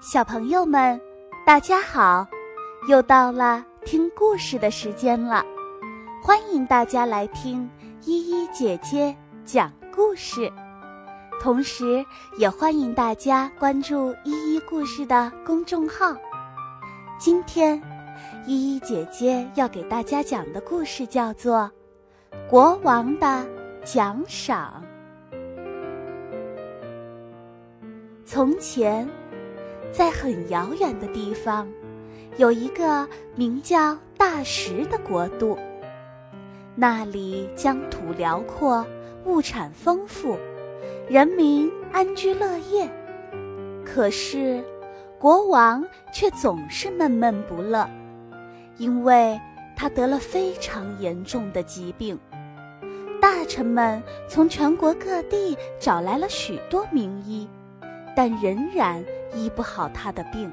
小朋友们，大家好！又到了听故事的时间了，欢迎大家来听依依姐姐讲故事，同时也欢迎大家关注依依故事的公众号。今天，依依姐姐要给大家讲的故事叫做《国王的奖赏》。从前。在很遥远的地方，有一个名叫大石的国度。那里疆土辽阔，物产丰富，人民安居乐业。可是，国王却总是闷闷不乐，因为他得了非常严重的疾病。大臣们从全国各地找来了许多名医。但仍然医不好他的病。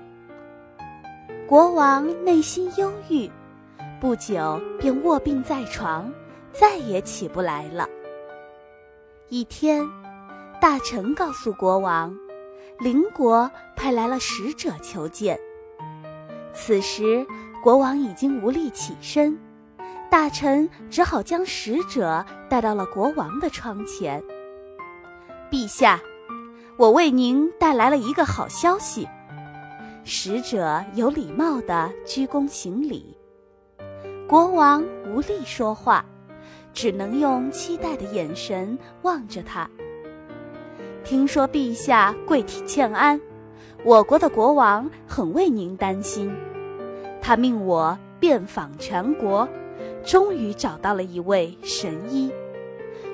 国王内心忧郁，不久便卧病在床，再也起不来了。一天，大臣告诉国王，邻国派来了使者求见。此时，国王已经无力起身，大臣只好将使者带到了国王的窗前。陛下。我为您带来了一个好消息。使者有礼貌地鞠躬行礼，国王无力说话，只能用期待的眼神望着他。听说陛下贵体欠安，我国的国王很为您担心，他命我遍访全国，终于找到了一位神医。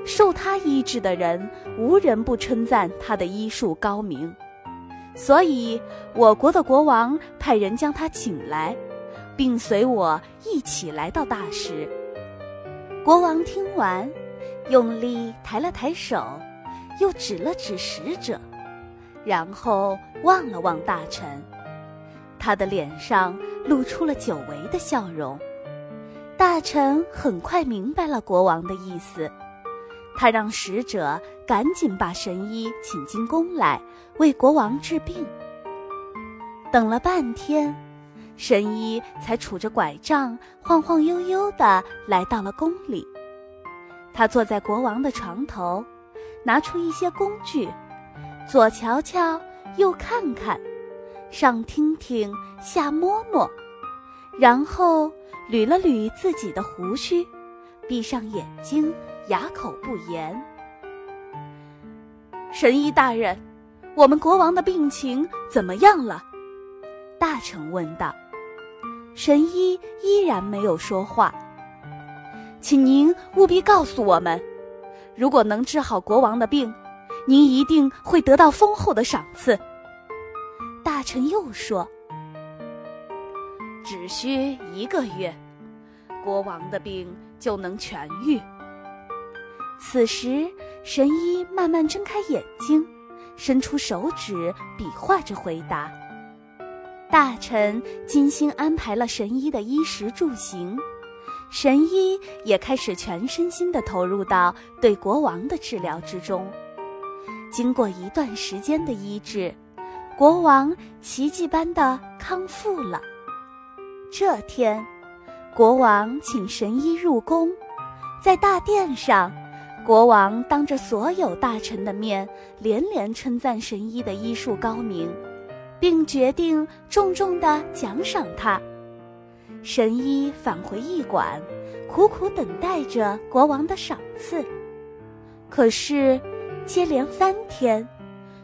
受他医治的人，无人不称赞他的医术高明，所以我国的国王派人将他请来，并随我一起来到大石。国王听完，用力抬了抬手，又指了指使者，然后望了望大臣，他的脸上露出了久违的笑容。大臣很快明白了国王的意思。他让使者赶紧把神医请进宫来，为国王治病。等了半天，神医才杵着拐杖，晃晃悠悠地来到了宫里。他坐在国王的床头，拿出一些工具，左瞧瞧，右看看，上听听，下摸摸，然后捋了捋自己的胡须，闭上眼睛。哑口不言。神医大人，我们国王的病情怎么样了？大臣问道。神医依然没有说话。请您务必告诉我们，如果能治好国王的病，您一定会得到丰厚的赏赐。大臣又说：“只需一个月，国王的病就能痊愈。”此时，神医慢慢睁开眼睛，伸出手指比划着回答。大臣精心安排了神医的衣食住行，神医也开始全身心地投入到对国王的治疗之中。经过一段时间的医治，国王奇迹般的康复了。这天，国王请神医入宫，在大殿上。国王当着所有大臣的面，连连称赞神医的医术高明，并决定重重的奖赏他。神医返回驿馆，苦苦等待着国王的赏赐。可是，接连三天，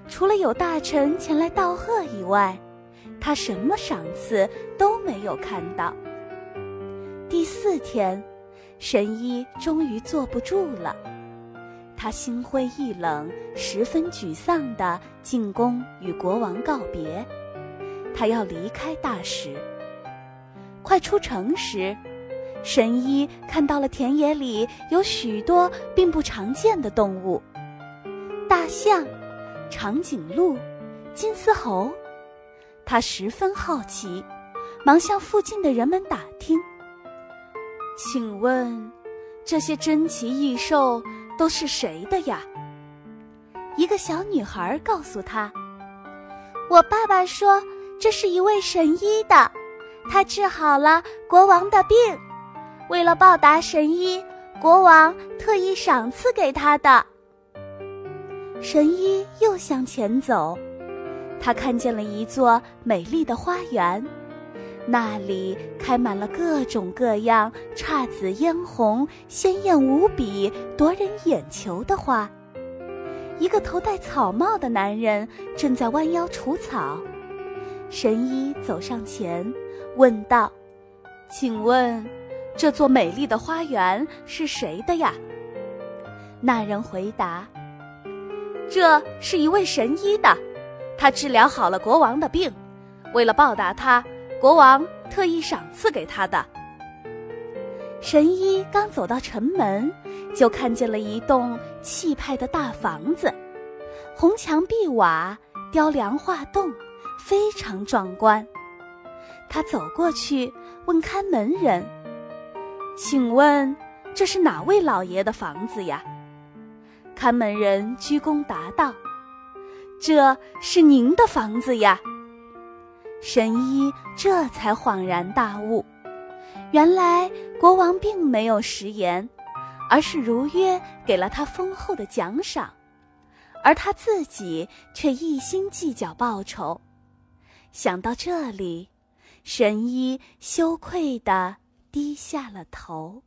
除了有大臣前来道贺以外，他什么赏赐都没有看到。第四天，神医终于坐不住了。他心灰意冷，十分沮丧地进宫与国王告别。他要离开大石。快出城时，神医看到了田野里有许多并不常见的动物：大象、长颈鹿、金丝猴。他十分好奇，忙向附近的人们打听：“请问，这些珍奇异兽？”都是谁的呀？一个小女孩告诉他：“我爸爸说，这是一位神医的，他治好了国王的病。为了报答神医，国王特意赏赐给他的。”神医又向前走，他看见了一座美丽的花园。那里开满了各种各样、姹紫嫣红、鲜艳无比、夺人眼球的花。一个头戴草帽的男人正在弯腰除草。神医走上前，问道：“请问，这座美丽的花园是谁的呀？”那人回答：“这是一位神医的，他治疗好了国王的病，为了报答他。”国王特意赏赐给他的。神医刚走到城门，就看见了一栋气派的大房子，红墙碧瓦，雕梁画栋，非常壮观。他走过去问看门人：“请问这是哪位老爷的房子呀？”看门人鞠躬答道：“这是您的房子呀。”神医这才恍然大悟，原来国王并没有食言，而是如约给了他丰厚的奖赏，而他自己却一心计较报酬。想到这里，神医羞愧地低下了头。